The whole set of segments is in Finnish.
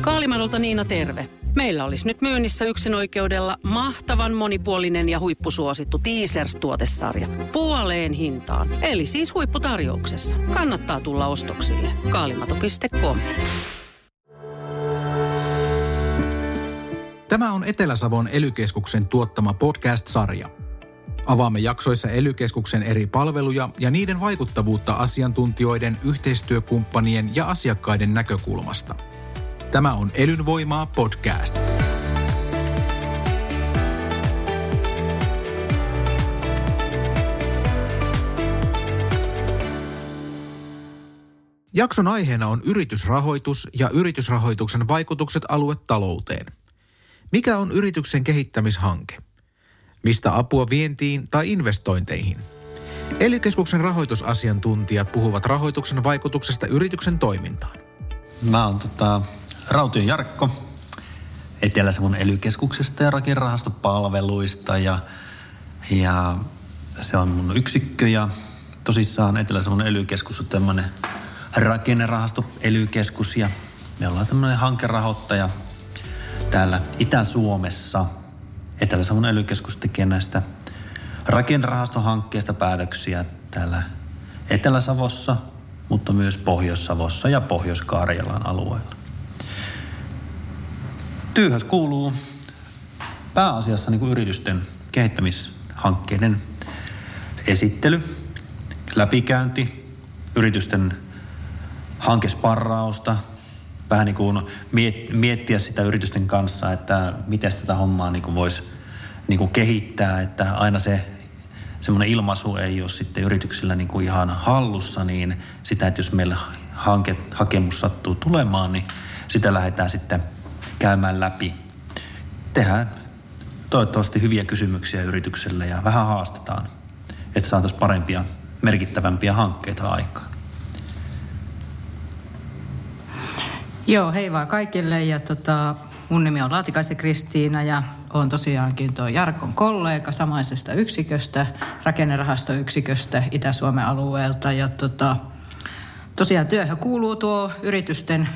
Kaalimadolta Niina terve. Meillä olisi nyt myynnissä yksin oikeudella mahtavan monipuolinen ja huippusuosittu Teasers-tuotesarja. Puoleen hintaan. Eli siis huipputarjouksessa. Kannattaa tulla ostoksille. Kaalimato.com Tämä on Etelä-Savon elykeskuksen tuottama podcast-sarja. Avaamme jaksoissa elykeskuksen eri palveluja ja niiden vaikuttavuutta asiantuntijoiden, yhteistyökumppanien ja asiakkaiden näkökulmasta – Tämä on Elynvoimaa podcast. Jakson aiheena on yritysrahoitus ja yritysrahoituksen vaikutukset aluetalouteen. Mikä on yrityksen kehittämishanke? Mistä apua vientiin tai investointeihin? Ely-keskuksen rahoitusasiantuntijat puhuvat rahoituksen vaikutuksesta yrityksen toimintaan. Mä oon tota, Raution Jarkko Etelä-Savon ely ja rakennerahastopalveluista ja, ja se on mun yksikkö ja tosissaan Etelä-Savon ely on tämmöinen rakennerahasto ely ja me ollaan tämmöinen hankerahoittaja täällä Itä-Suomessa. Etelä-Savon ely tekee näistä rakennerahastohankkeista päätöksiä täällä Etelä-Savossa, mutta myös Pohjois-Savossa ja Pohjois-Karjalan alueella. Työhön kuuluu pääasiassa niin kuin yritysten kehittämishankkeiden esittely, läpikäynti, yritysten hankesparrausta, vähän niin kuin miettiä sitä yritysten kanssa, että miten tätä hommaa niin kuin voisi niin kuin kehittää, että aina se semmoinen ilmaisu ei ole sitten yrityksillä niin kuin ihan hallussa, niin sitä, että jos meillä hanke, hakemus sattuu tulemaan, niin sitä lähdetään sitten käymään läpi. Tehdään toivottavasti hyviä kysymyksiä yritykselle ja vähän haastetaan, että saataisiin parempia, merkittävämpiä hankkeita aikaan. Joo, hei vaan kaikille ja tota, mun nimi on Laatikaisen Kristiina ja on tosiaankin tuo Jarkon kollega samaisesta yksiköstä, rakennerahastoyksiköstä Itä-Suomen alueelta. Ja tota, tosiaan työhön kuuluu tuo yritysten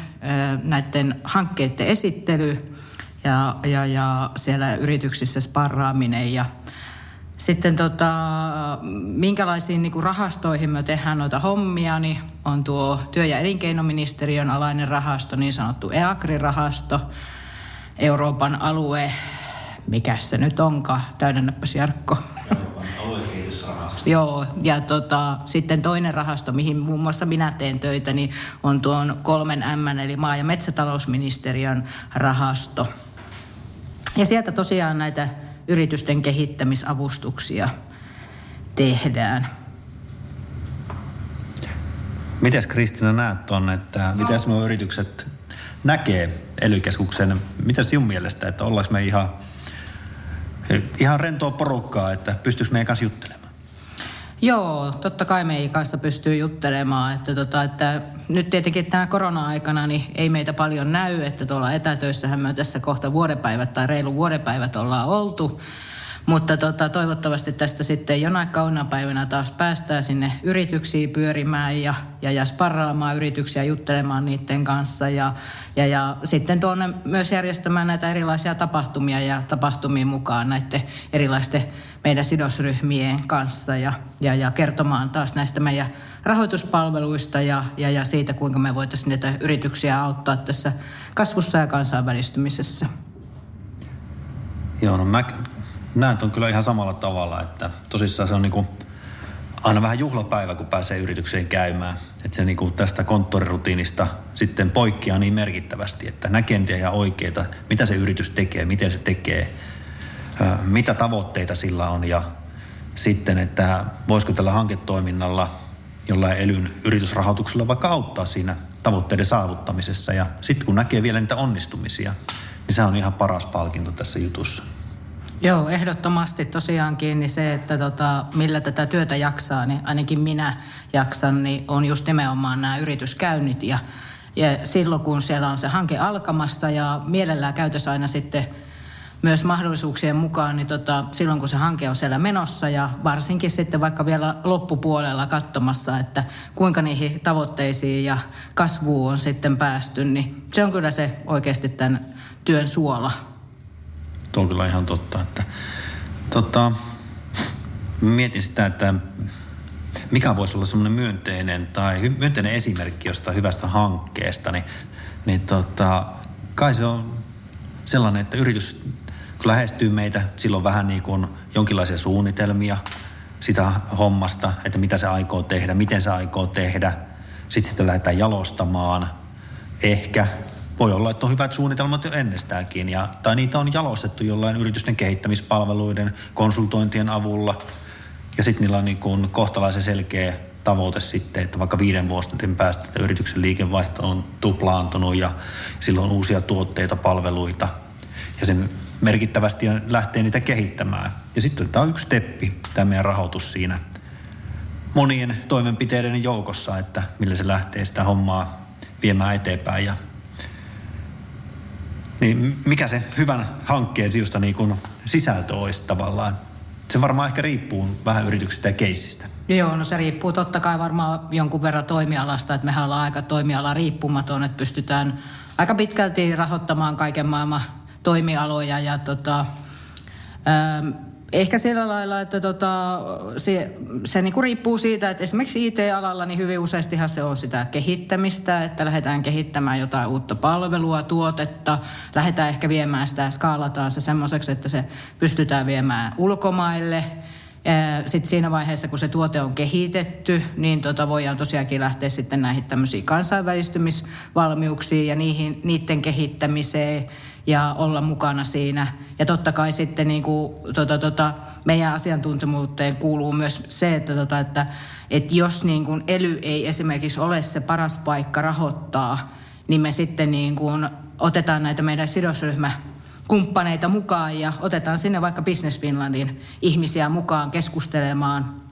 näiden hankkeiden esittely ja, ja, ja siellä yrityksissä sparraaminen. Ja sitten tota, minkälaisiin niin rahastoihin me tehdään noita hommia, niin on tuo työ- ja elinkeinoministeriön alainen rahasto, niin sanottu EAKRI-rahasto, Euroopan alue, mikä se nyt onkaan, täydennäpäs Jarkko. Joo, ja tota, sitten toinen rahasto, mihin muun muassa minä teen töitä, niin on tuon kolmen M, eli maa- ja metsätalousministeriön rahasto. Ja sieltä tosiaan näitä yritysten kehittämisavustuksia tehdään. Mites Kristina näet tuonne, että no. miten nuo yritykset näkee ely Mitä sinun mielestä, että ollaanko me ihan, ihan rentoa porukkaa, että pystyykö meidän kanssa juttelemaan? Joo, totta kai meidän kanssa pystyy juttelemaan. Että tota, että nyt tietenkin tämä korona-aikana niin ei meitä paljon näy, että tuolla etätöissähän me tässä kohta vuodepäivät tai reilu vuodepäivät ollaan oltu. Mutta tota, toivottavasti tästä sitten jonain kauna päivänä taas päästään sinne yrityksiin pyörimään ja, ja, ja sparraamaan yrityksiä, juttelemaan niiden kanssa ja, ja, ja sitten tuonne myös järjestämään näitä erilaisia tapahtumia ja tapahtumia mukaan näiden erilaisten meidän sidosryhmien kanssa ja, ja, ja kertomaan taas näistä meidän rahoituspalveluista ja, ja, ja siitä, kuinka me voitaisiin näitä yrityksiä auttaa tässä kasvussa ja kansainvälistymisessä. Joo, no mä näen on kyllä ihan samalla tavalla, että tosissaan se on niinku aina vähän juhlapäivä, kun pääsee yritykseen käymään. Että se niinku tästä konttorirutiinista sitten poikkeaa niin merkittävästi, että näkee niitä ihan oikeita, mitä se yritys tekee, miten se tekee, mitä tavoitteita sillä on ja sitten, että voisiko tällä hanketoiminnalla jollain elyn yritysrahoituksella vaikka auttaa siinä tavoitteiden saavuttamisessa. Ja sitten kun näkee vielä niitä onnistumisia, niin se on ihan paras palkinto tässä jutussa. Joo, ehdottomasti tosiaankin niin se, että tota, millä tätä työtä jaksaa, niin ainakin minä jaksan, niin on just nimenomaan nämä yrityskäynnit. Ja, ja silloin kun siellä on se hanke alkamassa ja mielellään käytössä aina sitten myös mahdollisuuksien mukaan, niin tota, silloin kun se hanke on siellä menossa ja varsinkin sitten vaikka vielä loppupuolella katsomassa, että kuinka niihin tavoitteisiin ja kasvuun on sitten päästy, niin se on kyllä se oikeasti tämän työn suola. Tuo on kyllä ihan totta, että tota, mietin sitä, että mikä voisi olla semmoinen myönteinen tai myönteinen esimerkki jostain hyvästä hankkeesta, niin, niin tota, kai se on sellainen, että yritys kun lähestyy meitä, silloin vähän niin kuin jonkinlaisia suunnitelmia sitä hommasta, että mitä se aikoo tehdä, miten se aikoo tehdä. Sitten sitä lähdetään jalostamaan. Ehkä voi olla, että on hyvät suunnitelmat jo ennestäänkin, ja, tai niitä on jalostettu jollain yritysten kehittämispalveluiden, konsultointien avulla. Ja sitten niillä on niin kuin kohtalaisen selkeä tavoite sitten, että vaikka viiden vuoden päästä että yrityksen liikevaihto on tuplaantunut ja silloin on uusia tuotteita, palveluita. Ja sen merkittävästi lähtee niitä kehittämään. Ja sitten tämä on yksi steppi, tämä meidän rahoitus siinä monien toimenpiteiden joukossa, että millä se lähtee sitä hommaa viemään eteenpäin. Ja niin mikä se hyvän hankkeen sijusta niin kuin sisältö olisi tavallaan? Se varmaan ehkä riippuu vähän yrityksestä ja keissistä. Joo, no se riippuu totta kai varmaan jonkun verran toimialasta, että mehän ollaan aika toimiala riippumaton, että pystytään aika pitkälti rahoittamaan kaiken maailman toimialoja ja tota, Ehkä sillä lailla, että tota, se, se niinku riippuu siitä, että esimerkiksi IT-alalla niin hyvin useastihan se on sitä kehittämistä, että lähdetään kehittämään jotain uutta palvelua, tuotetta, lähdetään ehkä viemään sitä, skaalataan se semmoiseksi, että se pystytään viemään ulkomaille. Sitten siinä vaiheessa, kun se tuote on kehitetty, niin tota voidaan tosiaankin lähteä sitten näihin tämmöisiin kansainvälistymisvalmiuksiin ja niihin, niiden kehittämiseen – ja olla mukana siinä. Ja totta kai sitten niin kuin, tota, tota, meidän asiantuntemuuteen kuuluu myös se, että, tota, että, että jos niin kuin ELY ei esimerkiksi ole se paras paikka rahoittaa, niin me sitten niin kuin otetaan näitä meidän sidosryhmä kumppaneita mukaan ja otetaan sinne vaikka Business Finlandin ihmisiä mukaan keskustelemaan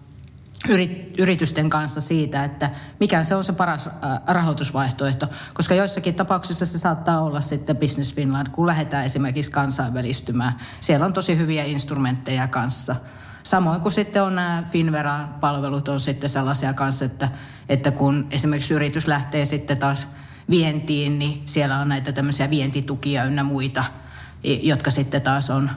yritysten kanssa siitä, että mikä se on se paras rahoitusvaihtoehto. Koska joissakin tapauksissa se saattaa olla sitten Business Finland, kun lähdetään esimerkiksi kansainvälistymään. Siellä on tosi hyviä instrumentteja kanssa. Samoin kuin sitten on nämä Finvera-palvelut on sitten sellaisia kanssa, että, että kun esimerkiksi yritys lähtee sitten taas vientiin, niin siellä on näitä tämmöisiä vientitukia ynnä muita, jotka sitten taas on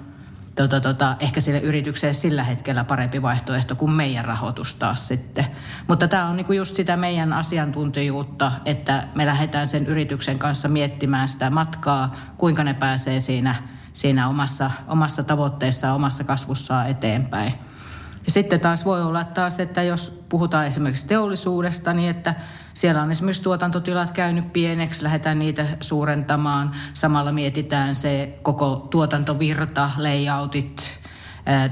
tota, tota, ehkä sille yritykselle sillä hetkellä parempi vaihtoehto kuin meidän rahoitus taas sitten. Mutta tämä on niinku just sitä meidän asiantuntijuutta, että me lähdetään sen yrityksen kanssa miettimään sitä matkaa, kuinka ne pääsee siinä, siinä omassa, omassa tavoitteessaan, omassa kasvussaan eteenpäin. Ja sitten taas voi olla taas, että jos puhutaan esimerkiksi teollisuudesta, niin että siellä on esimerkiksi tuotantotilat käynyt pieneksi, lähdetään niitä suurentamaan. Samalla mietitään se koko tuotantovirta, layoutit,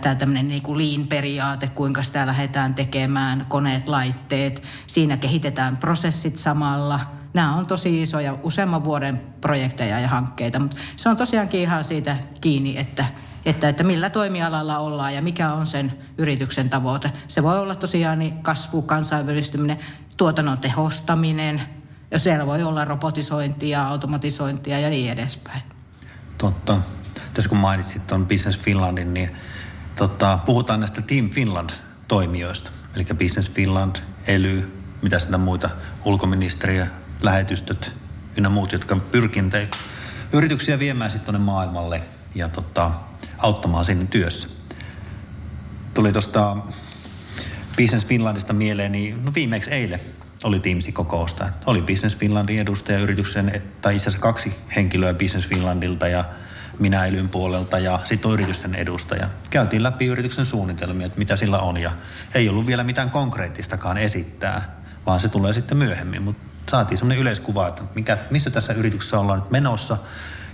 tämä tämmöinen niin kuin lean-periaate, kuinka sitä lähdetään tekemään, koneet, laitteet. Siinä kehitetään prosessit samalla. Nämä on tosi isoja, useamman vuoden projekteja ja hankkeita, mutta se on tosiaankin ihan siitä kiinni, että että, että millä toimialalla ollaan ja mikä on sen yrityksen tavoite. Se voi olla tosiaan niin kasvu, kansainvälistyminen, tuotannon tehostaminen, ja siellä voi olla robotisointia, automatisointia ja niin edespäin. Totta. Tässä kun mainitsit tuon Business Finlandin, niin tota, puhutaan näistä Team Finland-toimijoista. Eli Business Finland, ELY, mitä sitä muita, ulkoministeriö, lähetystöt ynnä muut, jotka pyrkivät yrityksiä viemään sitten tuonne maailmalle ja tota, auttamaan sinne työssä. Tuli tuosta Business Finlandista mieleen, niin no viimeksi eilen oli Teamsi-kokousta. Oli Business Finlandin edustaja yrityksen, tai itse asiassa kaksi henkilöä Business Finlandilta ja minä Elyn puolelta ja sitten yritysten edustaja. Käytiin läpi yrityksen suunnitelmia, että mitä sillä on ja ei ollut vielä mitään konkreettistakaan esittää, vaan se tulee sitten myöhemmin. Mutta saatiin semmoinen yleiskuva, että mikä, missä tässä yrityksessä ollaan nyt menossa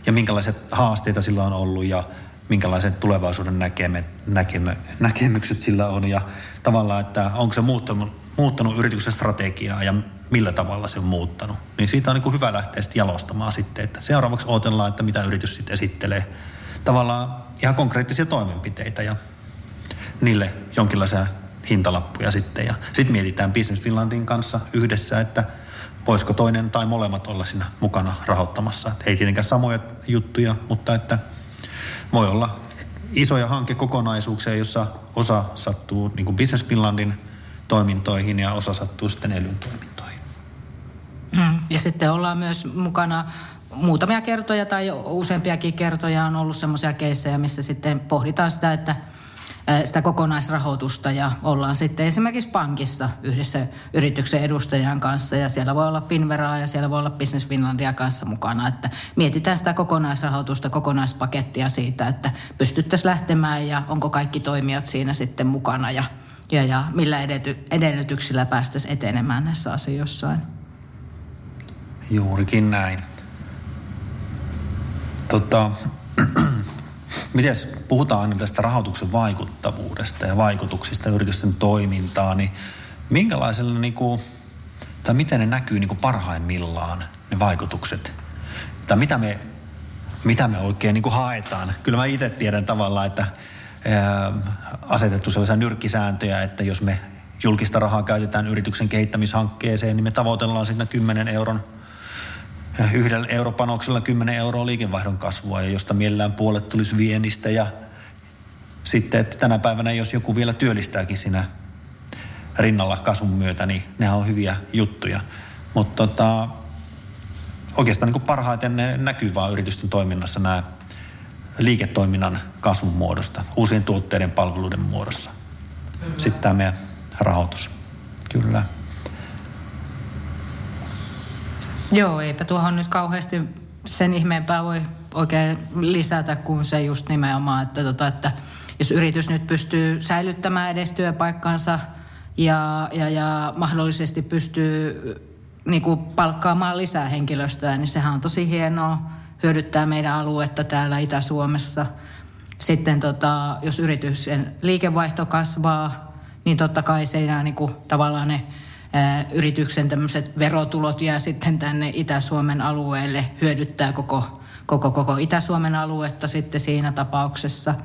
ja minkälaiset haasteita sillä on ollut ja minkälaiset tulevaisuuden näkemä, näkemä, näkemykset sillä on ja tavallaan, että onko se muuttanut, muuttanut yrityksen strategiaa ja millä tavalla se on muuttanut. Niin siitä on niin kuin hyvä lähteä sitten jalostamaan sitten, että seuraavaksi odotellaan, että mitä yritys sitten esittelee. Tavallaan ihan konkreettisia toimenpiteitä ja niille jonkinlaisia hintalappuja sitten. Ja sitten mietitään Business Finlandin kanssa yhdessä, että voisiko toinen tai molemmat olla siinä mukana rahoittamassa. Et ei tietenkään samoja juttuja, mutta että voi olla isoja hankekokonaisuuksia, jossa osa sattuu niin kuin Business Finlandin toimintoihin ja osa sattuu sitten elyn toimintoihin. Mm. Ja sitten ollaan myös mukana muutamia kertoja tai useampiakin kertoja on ollut semmoisia keissejä, missä sitten pohditaan sitä, että sitä kokonaisrahoitusta ja ollaan sitten esimerkiksi pankissa yhdessä yrityksen edustajan kanssa ja siellä voi olla Finveraa ja siellä voi olla Business Finlandia kanssa mukana, että mietitään sitä kokonaisrahoitusta, kokonaispakettia siitä, että pystyttäisiin lähtemään ja onko kaikki toimijat siinä sitten mukana ja, ja, ja millä edellytyksillä päästäisiin etenemään näissä asioissa. Juurikin näin. Tota, Mites puhutaan aina tästä rahoituksen vaikuttavuudesta ja vaikutuksista yritysten toimintaan, niin minkälaisella niin kuin, tai miten ne näkyy niin kuin parhaimmillaan ne vaikutukset? Tai mitä me, mitä me oikein niin kuin haetaan? Kyllä mä itse tiedän tavallaan, että ää, asetettu sellaisia nyrkkisääntöjä, että jos me julkista rahaa käytetään yrityksen kehittämishankkeeseen, niin me tavoitellaan siinä 10 euron yhdellä europanoksella 10 euroa liikevaihdon kasvua, ja josta mielellään puolet tulisi viennistä ja sitten, että tänä päivänä jos joku vielä työllistääkin siinä rinnalla kasvun myötä, niin nehän on hyviä juttuja. Mutta tota, oikeastaan niin parhaiten ne näkyy vaan yritysten toiminnassa nämä liiketoiminnan kasvun muodosta, uusien tuotteiden palveluiden muodossa. Sitten tämä meidän rahoitus. Kyllä. Joo, eipä tuohon nyt kauheasti sen ihmeempää voi oikein lisätä kuin se just nimenomaan, että, tota, että jos yritys nyt pystyy säilyttämään edes työpaikkansa ja, ja, ja mahdollisesti pystyy niin kuin palkkaamaan lisää henkilöstöä, niin sehän on tosi hienoa, hyödyttää meidän aluetta täällä Itä-Suomessa. Sitten tota, jos yrityksen liikevaihto kasvaa, niin totta kai se niin kuin, tavallaan ne yrityksen tämmöiset verotulot jää sitten tänne Itä-Suomen alueelle, hyödyttää koko, koko, koko Itä-Suomen aluetta sitten siinä tapauksessa.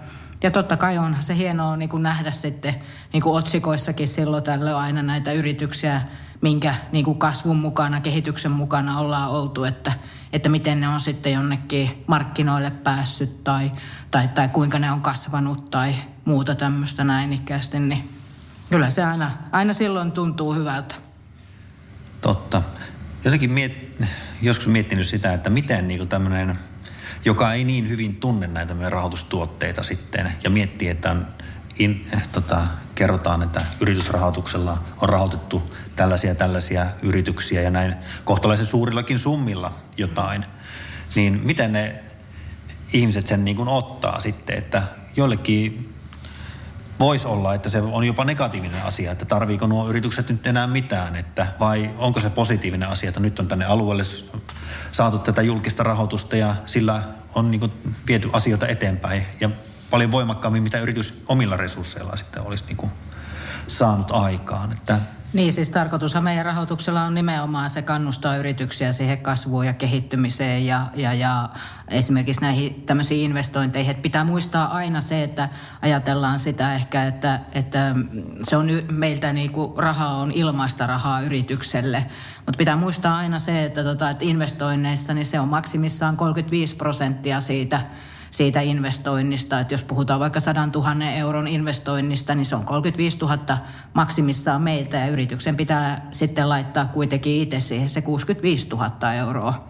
Ja totta kai onhan se hienoa niin kuin nähdä sitten niin kuin otsikoissakin silloin tällöin aina näitä yrityksiä, minkä niin kuin kasvun mukana, kehityksen mukana ollaan oltu, että, että miten ne on sitten jonnekin markkinoille päässyt tai, tai, tai kuinka ne on kasvanut tai muuta tämmöistä näin ikäisesti, niin Kyllä se aina, aina silloin tuntuu hyvältä. Totta. Jotenkin miet, joskus miettinyt sitä, että miten niin tämmöinen, joka ei niin hyvin tunne näitä meidän rahoitustuotteita sitten ja miettii, että on in, tota, kerrotaan, että yritysrahoituksella on rahoitettu tällaisia tällaisia yrityksiä ja näin kohtalaisen suurillakin summilla jotain, niin miten ne ihmiset sen niin kuin ottaa sitten, että joillekin voisi olla, että se on jopa negatiivinen asia, että tarviiko nuo yritykset nyt enää mitään, että vai onko se positiivinen asia, että nyt on tänne alueelle saatu tätä julkista rahoitusta ja sillä on niin viety asioita eteenpäin ja paljon voimakkaammin, mitä yritys omilla resursseilla sitten olisi niin saanut aikaan. Että niin, siis tarkoitushan meidän rahoituksella on nimenomaan se kannustaa yrityksiä siihen kasvuun ja kehittymiseen ja, ja, ja esimerkiksi näihin tämmöisiin investointeihin. Että pitää muistaa aina se, että ajatellaan sitä ehkä, että, että se on meiltä niin kuin rahaa on ilmaista rahaa yritykselle. Mutta pitää muistaa aina se, että, tota, että investoinneissa niin se on maksimissaan 35 prosenttia siitä – siitä investoinnista. Että jos puhutaan vaikka 100 000 euron investoinnista, niin se on 35 000 maksimissaan meiltä ja yrityksen pitää sitten laittaa kuitenkin itse siihen se 65 000 euroa.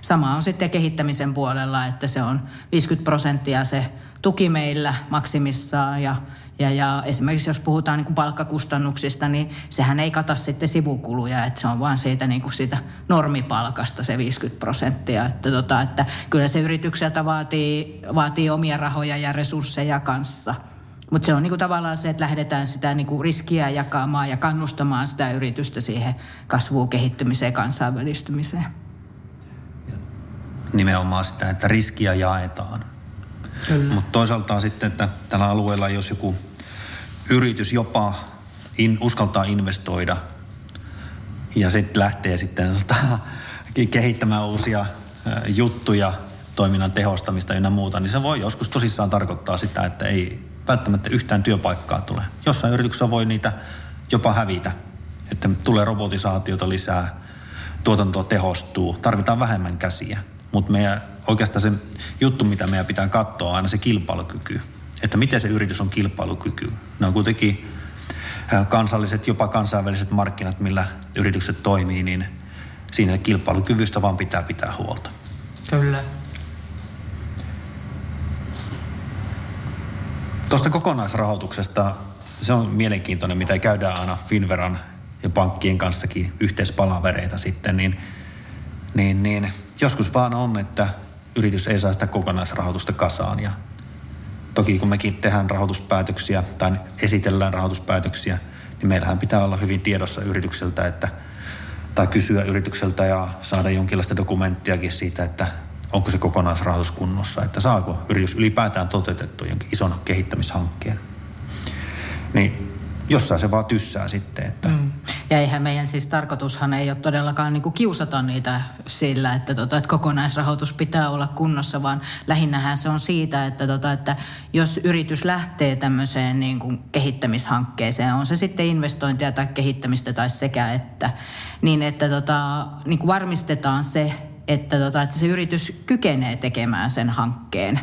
Sama on sitten kehittämisen puolella, että se on 50 prosenttia se tuki meillä maksimissaan ja ja, ja esimerkiksi jos puhutaan niin kuin palkkakustannuksista, niin sehän ei kata sitten sivukuluja, että se on vaan siitä, niin kuin siitä normipalkasta se 50 prosenttia. Että, tota, että kyllä se yritykseltä vaatii, vaatii omia rahoja ja resursseja kanssa. Mutta se on niinku tavallaan se, että lähdetään sitä niinku riskiä jakamaan ja kannustamaan sitä yritystä siihen kasvuun, kehittymiseen, kansainvälistymiseen. Nimenomaan sitä, että riskiä jaetaan. Mutta toisaalta sitten, että tällä alueella jos joku yritys jopa in, uskaltaa investoida ja sitten lähtee sitten kehittämään uusia juttuja, toiminnan tehostamista ja muuta, niin se voi joskus tosissaan tarkoittaa sitä, että ei välttämättä yhtään työpaikkaa tule. Jossain yrityksessä voi niitä jopa hävitä, että tulee robotisaatiota lisää, tuotanto tehostuu, tarvitaan vähemmän käsiä. Mutta meidän oikeastaan se juttu, mitä meidän pitää katsoa, on aina se kilpailukyky. Että miten se yritys on kilpailukyky. Ne on kuitenkin kansalliset, jopa kansainväliset markkinat, millä yritykset toimii, niin siinä kilpailukyvystä vaan pitää pitää huolta. Kyllä. Tuosta kokonaisrahoituksesta, se on mielenkiintoinen, mitä käydään aina Finveran ja pankkien kanssakin yhteispalavereita sitten, niin, niin, niin joskus vaan on, että yritys ei saa sitä kokonaisrahoitusta kasaan. Ja toki kun mekin tehdään rahoituspäätöksiä tai esitellään rahoituspäätöksiä, niin meillähän pitää olla hyvin tiedossa yritykseltä, että, tai kysyä yritykseltä ja saada jonkinlaista dokumenttiakin siitä, että onko se kokonaisrahoitus kunnossa, että saako yritys ylipäätään toteutettu jonkin ison kehittämishankkeen. Niin jossain se vaan tyssää sitten. Että... Mm. Ja eihän meidän siis tarkoitushan ei ole todellakaan niin kuin kiusata niitä sillä, että, tota, että kokonaisrahoitus pitää olla kunnossa, vaan lähinnähän se on siitä, että, tota, että jos yritys lähtee tämmöiseen niin kuin kehittämishankkeeseen, on se sitten investointia tai kehittämistä tai sekä että, niin että tota, niin kuin varmistetaan se, että, tota, että se yritys kykenee tekemään sen hankkeen.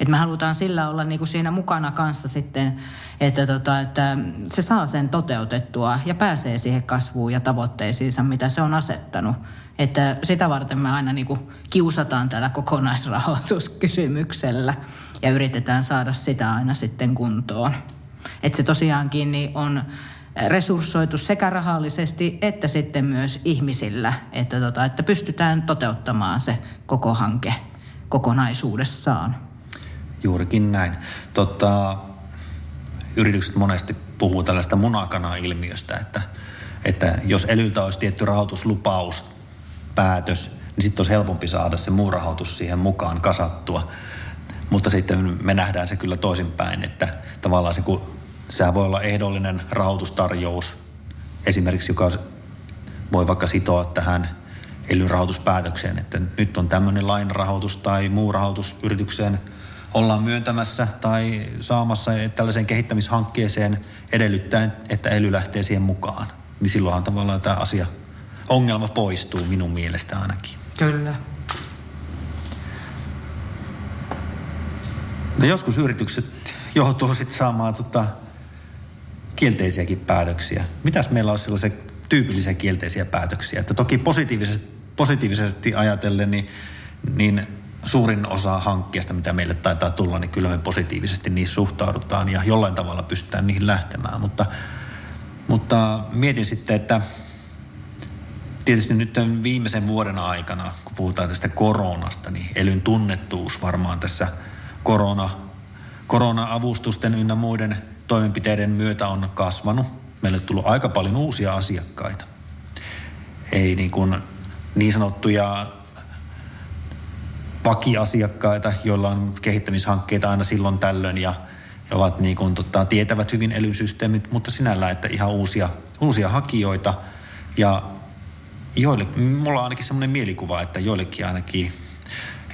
Että me halutaan sillä olla niin kuin siinä mukana kanssa sitten, että, tota, että se saa sen toteutettua ja pääsee siihen kasvuun ja tavoitteisiinsa, mitä se on asettanut. Että sitä varten me aina niin kiusataan tällä kokonaisrahoituskysymyksellä ja yritetään saada sitä aina sitten kuntoon. Että se tosiaankin niin on resurssoitu sekä rahallisesti että sitten myös ihmisillä, että, tota, että pystytään toteuttamaan se koko hanke kokonaisuudessaan. Juurikin näin. Tota, yritykset monesti puhuu tällaista munakana-ilmiöstä, että, että jos elyltä olisi tietty rahoituslupaus, päätös, niin sitten olisi helpompi saada se muu rahoitus siihen mukaan kasattua. Mutta sitten me nähdään se kyllä toisinpäin, että tavallaan se, kun sehän voi olla ehdollinen rahoitustarjous, esimerkiksi joka voi vaikka sitoa tähän elyn rahoituspäätökseen, että nyt on tämmöinen lainarahoitus tai muu rahoitus yritykseen ollaan myöntämässä tai saamassa tällaiseen kehittämishankkeeseen edellyttäen, että ely lähtee siihen mukaan. Niin silloinhan tavallaan tämä asia, ongelma poistuu minun mielestä ainakin. Kyllä. No joskus yritykset joutuu sitten saamaan tota, kielteisiäkin päätöksiä. Mitäs meillä on sellaisia tyypillisiä kielteisiä päätöksiä? Että toki positiivisesti, positiivisesti ajatellen, niin, niin suurin osa hankkeesta, mitä meille taitaa tulla, niin kyllä me positiivisesti niissä suhtaudutaan ja jollain tavalla pystytään niihin lähtemään. Mutta, mutta mietin sitten, että tietysti nyt viimeisen vuoden aikana, kun puhutaan tästä koronasta, niin elyn tunnettuus varmaan tässä korona, korona-avustusten ynnä muiden toimenpiteiden myötä on kasvanut. Meille on tullut aika paljon uusia asiakkaita. Ei niin, kuin niin sanottuja vakiasiakkaita, joilla on kehittämishankkeita aina silloin tällöin ja, ja ovat niin kuin, tota, tietävät hyvin älysysteemit, mutta sinällä, että ihan uusia, uusia hakijoita. Ja joille, mulla on ainakin semmoinen mielikuva, että joillekin ainakin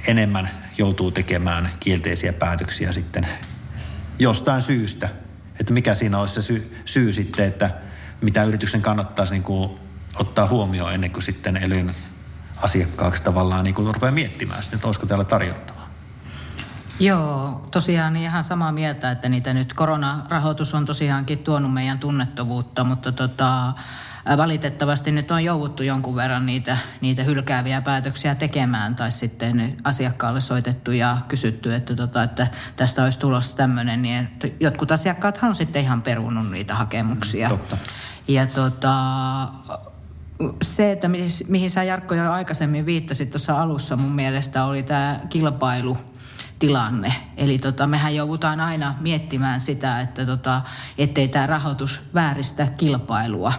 enemmän joutuu tekemään kielteisiä päätöksiä sitten jostain syystä – että mikä siinä olisi se syy, syy sitten, että mitä yrityksen kannattaisi niin kuin ottaa huomioon ennen kuin sitten elyn asiakkaaksi tavallaan niin kuin rupeaa miettimään sitten, että olisiko täällä tarjottavaa. Joo, tosiaan niin ihan samaa mieltä, että niitä nyt koronarahoitus on tosiaankin tuonut meidän tunnettavuutta, mutta tota, valitettavasti nyt on jouduttu jonkun verran niitä, niitä hylkääviä päätöksiä tekemään tai sitten asiakkaalle soitettu ja kysytty, että, tota, että tästä olisi tulossa tämmöinen, niin jotkut asiakkaathan on sitten ihan perunut niitä hakemuksia. Totta. Ja tota, se, että mihin, mihin sä Jarkko jo aikaisemmin viittasit tuossa alussa mun mielestä oli tämä kilpailu tilanne. Eli tota, mehän joudutaan aina miettimään sitä, että tota, ettei tämä rahoitus vääristä kilpailua.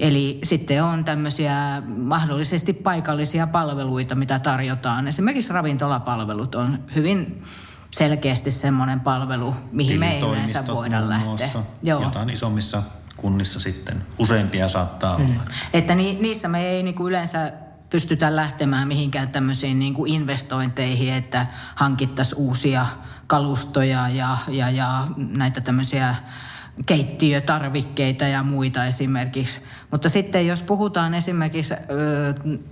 Eli sitten on tämmöisiä mahdollisesti paikallisia palveluita, mitä tarjotaan. Esimerkiksi ravintolapalvelut on hyvin selkeästi semmoinen palvelu, mihin me ei yleensä voida lähteä. Joo. Jotain isommissa kunnissa sitten useampia saattaa mm. olla. Että ni, niissä me ei niinku yleensä pystytä lähtemään mihinkään tämmöisiin niinku investointeihin, että hankittaisiin uusia kalustoja ja, ja, ja näitä tämmöisiä keittiötarvikkeita ja muita esimerkiksi. Mutta sitten jos puhutaan esimerkiksi ö,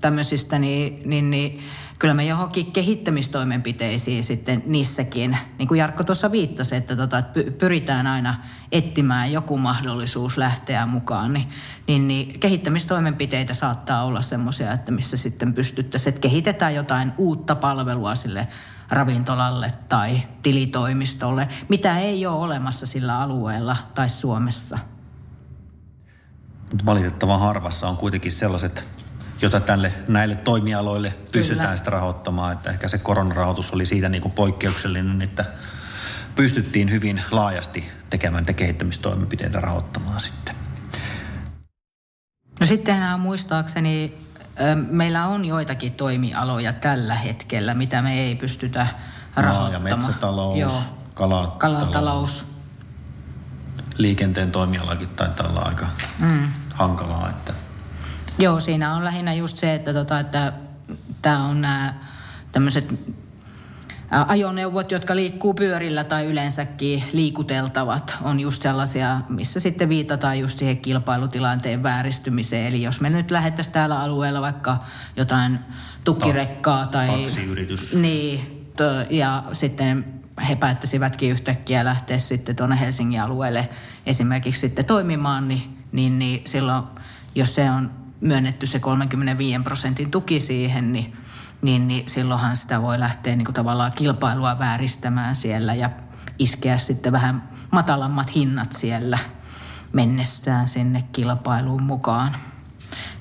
tämmöisistä, niin, niin, niin kyllä me johonkin kehittämistoimenpiteisiin sitten niissäkin, niin kuin Jarkko tuossa viittasi, että, tota, että pyritään aina etsimään joku mahdollisuus lähteä mukaan, niin, niin, niin kehittämistoimenpiteitä saattaa olla semmoisia, että missä sitten pystyttäisiin, että kehitetään jotain uutta palvelua sille ravintolalle tai tilitoimistolle, mitä ei ole olemassa sillä alueella tai Suomessa. Valitettavan harvassa on kuitenkin sellaiset jota tälle, näille toimialoille pystytään Kyllä. sitä rahoittamaan. Että ehkä se koronarahoitus oli siitä niin kuin poikkeuksellinen, että pystyttiin hyvin laajasti tekemään niitä kehittämistoimenpiteitä rahoittamaan sitten. No sittenhän muistaakseni meillä on joitakin toimialoja tällä hetkellä, mitä me ei pystytä rahoittamaan. Maa- ja metsätalous, Joo. Kalatalous. kalatalous. Liikenteen toimialakin taitaa olla aika mm. hankalaa, että – Joo, siinä on lähinnä just se, että, tota, että tämä on nämä tämmöiset ajoneuvot, jotka liikkuu pyörillä tai yleensäkin liikuteltavat, on just sellaisia, missä sitten viitataan just siihen kilpailutilanteen vääristymiseen. Eli jos me nyt lähettäisiin täällä alueella vaikka jotain tukirekkaa tai... Taksiyritys. Niin, to, ja sitten he päättäisivätkin yhtäkkiä lähteä sitten tuonne Helsingin alueelle esimerkiksi sitten toimimaan, niin, niin, niin silloin, jos se on myönnetty se 35 prosentin tuki siihen, niin, niin, niin silloinhan sitä voi lähteä niin kuin tavallaan kilpailua vääristämään siellä ja iskeä sitten vähän matalammat hinnat siellä mennessään sinne kilpailuun mukaan.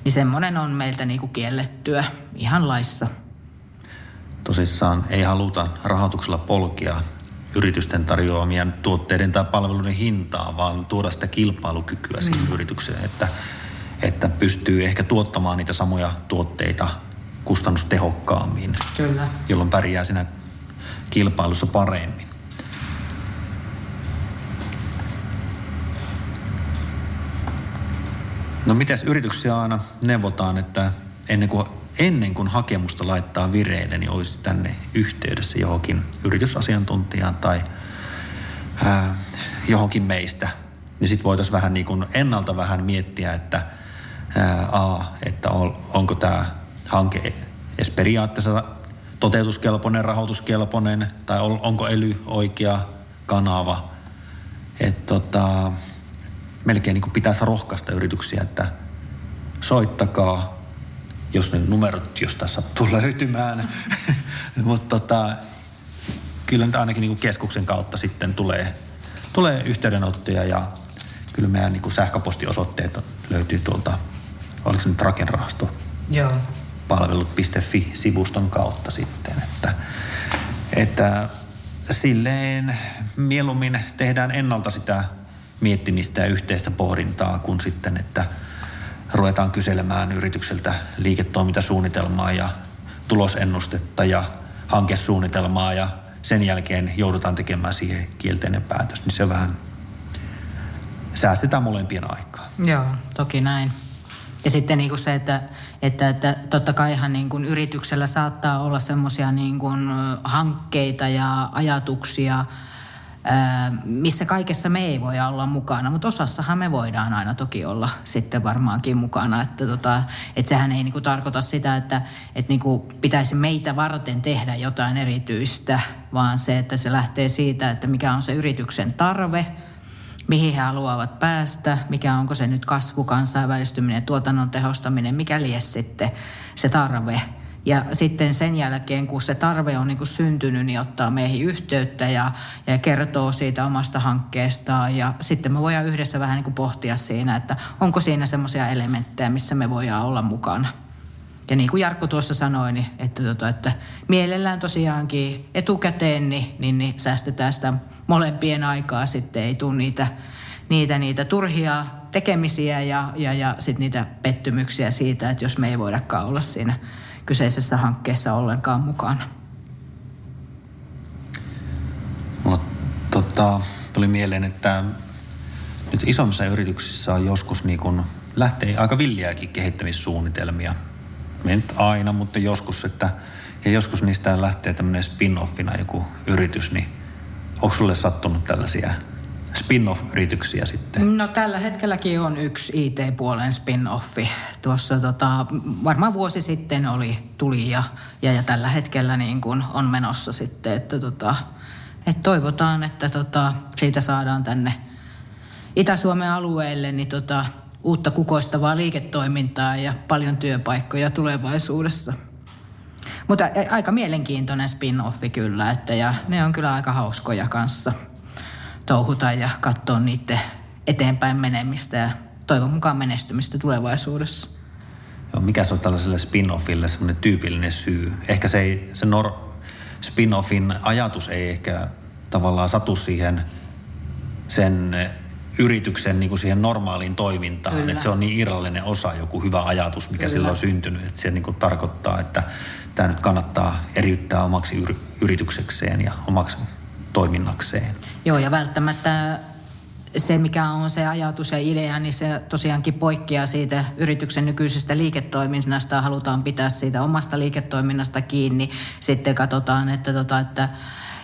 Niin semmoinen on meiltä niin kuin kiellettyä ihan laissa. Tosissaan ei haluta rahoituksella polkia yritysten tarjoamien tuotteiden tai palveluiden hintaa, vaan tuoda sitä kilpailukykyä siihen mm. yritykseen. Että että pystyy ehkä tuottamaan niitä samoja tuotteita kustannustehokkaammin. Kyllä. Jolloin pärjää siinä kilpailussa paremmin. No mitäs yrityksiä aina neuvotaan, että ennen kuin, ennen kuin hakemusta laittaa vireille, niin olisi tänne yhteydessä johonkin yritysasiantuntijaan tai ää, johonkin meistä. Niin sitten voitaisiin vähän niin kuin ennalta vähän miettiä, että – A, että on, onko tämä hanke edes periaatteessa toteutuskelpoinen, rahoituskelpoinen tai on, onko ELY oikea kanava. Että tota, melkein niin pitäisi rohkaista yrityksiä, että soittakaa, jos ne numerot jostain sattuu löytymään. Mutta tota, kyllä nyt ainakin niin keskuksen kautta sitten tulee, tulee yhteydenottoja ja kyllä meidän niin sähköpostiosoitteet löytyy tuolta oliko se nyt rakenrahasto? Joo. Palvelut.fi-sivuston kautta sitten, että, että silleen mieluummin tehdään ennalta sitä miettimistä ja yhteistä pohdintaa, kun sitten, että ruvetaan kyselemään yritykseltä liiketoimintasuunnitelmaa ja tulosennustetta ja hankesuunnitelmaa ja sen jälkeen joudutaan tekemään siihen kielteinen päätös, niin se vähän säästetään molempien aikaa. Joo, toki näin. Ja sitten niin kuin se, että, että, että totta kaihan niin kuin yrityksellä saattaa olla semmoisia niin hankkeita ja ajatuksia, missä kaikessa me ei voi olla mukana, mutta osassahan me voidaan aina toki olla sitten varmaankin mukana. Että, tota, että sehän ei niinku tarkoita sitä, että, että niinku pitäisi meitä varten tehdä jotain erityistä, vaan se, että se lähtee siitä, että mikä on se yrityksen tarve – mihin he haluavat päästä, mikä onko se nyt kasvu, kansainvälistyminen, tuotannon tehostaminen, mikä lies sitten se tarve. Ja sitten sen jälkeen, kun se tarve on niin syntynyt, niin ottaa meihin yhteyttä ja, ja kertoo siitä omasta hankkeestaan. Ja sitten me voidaan yhdessä vähän niin kuin pohtia siinä, että onko siinä semmoisia elementtejä, missä me voidaan olla mukana. Ja niin kuin Jarkko tuossa sanoi, niin että, tota, että mielellään tosiaankin etukäteen niin, niin, niin säästetään sitä molempien aikaa. Sitten ei tule niitä, niitä, niitä turhia tekemisiä ja, ja, ja sitten niitä pettymyksiä siitä, että jos me ei voidakaan olla siinä kyseisessä hankkeessa ollenkaan mukana. Mulla tota, tuli mieleen, että nyt isommissa yrityksissä on joskus niin kun lähtee aika villiäkin kehittämissuunnitelmia – me nyt aina, mutta joskus, että ja joskus niistä lähtee tämmöinen spin-offina joku yritys, niin onko sulle sattunut tällaisia spin-off-yrityksiä sitten? No tällä hetkelläkin on yksi IT-puolen spin-offi. Tuossa tota, varmaan vuosi sitten oli, tuli ja, ja, ja tällä hetkellä niin kuin on menossa sitten, että tota, et toivotaan, että tota, siitä saadaan tänne Itä-Suomen alueelle niin tota, uutta kukoistavaa liiketoimintaa ja paljon työpaikkoja tulevaisuudessa. Mutta aika mielenkiintoinen spin-offi kyllä, että ja ne on kyllä aika hauskoja kanssa touhuta ja katsoa niiden eteenpäin menemistä ja toivon mukaan menestymistä tulevaisuudessa. Joo, mikä se on tällaiselle spin-offille semmoinen tyypillinen syy? Ehkä se, ei, se nor, spin-offin ajatus ei ehkä tavallaan satu siihen sen yrityksen niin kuin siihen normaaliin toimintaan. Kyllä. Että se on niin irrallinen osa, joku hyvä ajatus, mikä Kyllä. silloin on syntynyt. Että se niin kuin tarkoittaa, että tämä nyt kannattaa eriyttää omaksi yrityksekseen ja omaksi toiminnakseen. Joo, ja välttämättä se, mikä on se ajatus ja idea, niin se tosiaankin poikkeaa siitä yrityksen nykyisestä liiketoiminnasta. Halutaan pitää siitä omasta liiketoiminnasta kiinni. Sitten katsotaan, että, tota, että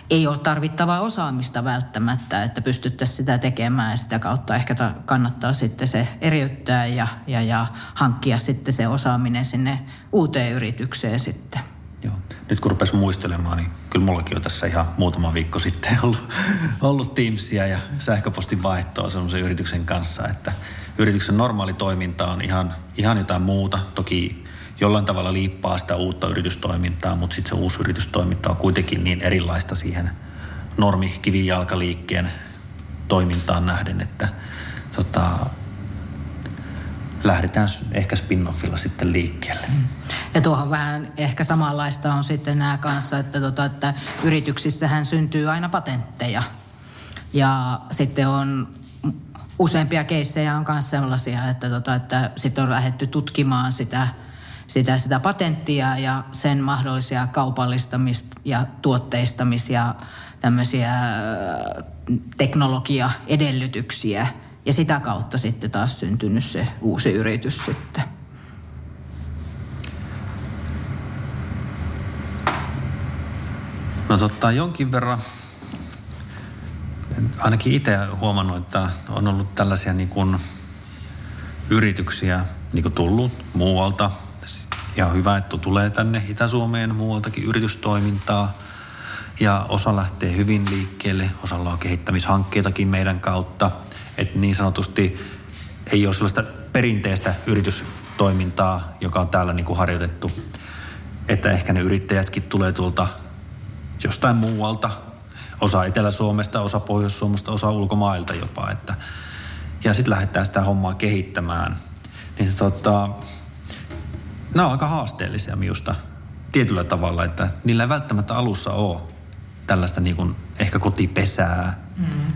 ei ole tarvittavaa osaamista välttämättä, että pystyttäisiin sitä tekemään ja sitä kautta ehkä kannattaa sitten se eriyttää ja, ja, ja hankkia sitten se osaaminen sinne uuteen yritykseen sitten. Joo. Nyt kun rupesi muistelemaan, niin kyllä mullakin on tässä ihan muutama viikko sitten ollut, ollut Teamsia ja sähköpostin vaihtoa sellaisen yrityksen kanssa, että yrityksen normaali toiminta on ihan, ihan jotain muuta. Toki jollain tavalla liippaa sitä uutta yritystoimintaa, mutta sitten se uusi yritystoiminta on kuitenkin niin erilaista siihen normi kivijalkaliikkeen toimintaan nähden, että tota, lähdetään ehkä spin-offilla sitten liikkeelle. Mm. Ja tuohon vähän ehkä samanlaista on sitten nämä kanssa, että, tota, että yrityksissähän syntyy aina patentteja. Ja sitten on useampia keissejä on myös sellaisia, että, tota, että sitten on lähdetty tutkimaan sitä, sitä, sitä patenttia ja sen mahdollisia kaupallistamista ja tuotteistamisia tämmöisiä teknologiaedellytyksiä. Ja sitä kautta sitten taas syntynyt se uusi yritys sitten. No totta, jonkin verran ainakin itse huomannut, että on ollut tällaisia niin kuin yrityksiä niin kuin tullut muualta. Ja hyvä, että tulee tänne Itä-Suomeen muualtakin yritystoimintaa. Ja osa lähtee hyvin liikkeelle, osalla on kehittämishankkeitakin meidän kautta. Että niin sanotusti ei ole sellaista perinteistä yritystoimintaa, joka on täällä niin kuin harjoitettu. Että ehkä ne yrittäjätkin tulee tuolta jostain muualta, osa Etelä-Suomesta, osa Pohjois-Suomesta, osa ulkomailta jopa. Että, ja sitten lähdetään sitä hommaa kehittämään. Niin tota, nämä on aika haasteellisia minusta tietyllä tavalla, että niillä ei välttämättä alussa ole tällaista niin kuin ehkä kotipesää. Mm.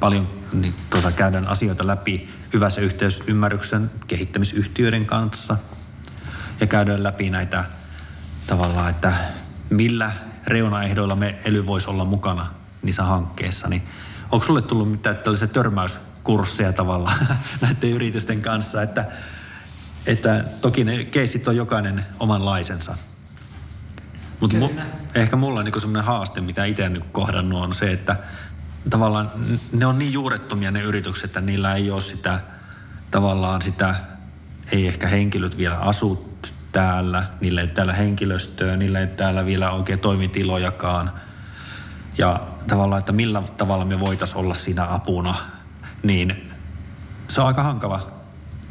Paljon niin, tota, käydään asioita läpi hyvässä yhteisymmärryksen kehittämisyhtiöiden kanssa ja käydään läpi näitä tavallaan, että millä reunaehdoilla me ely voisi olla mukana niissä hankkeissa, niin onko sulle tullut mitään tällaisia törmäyskursseja tavallaan näiden yritysten kanssa, että, että toki ne keissit on jokainen omanlaisensa. Mutta mu, ehkä mulla niin semmoinen haaste, mitä itse niin kohdannut, on se, että tavallaan ne on niin juurettomia ne yritykset, että niillä ei ole sitä tavallaan sitä, ei ehkä henkilöt vielä asu täällä, niillä ei täällä henkilöstöä, niillä ei täällä vielä oikein toimitilojakaan. Ja tavallaan, että millä tavalla me voitaisiin olla siinä apuna, niin se on aika hankala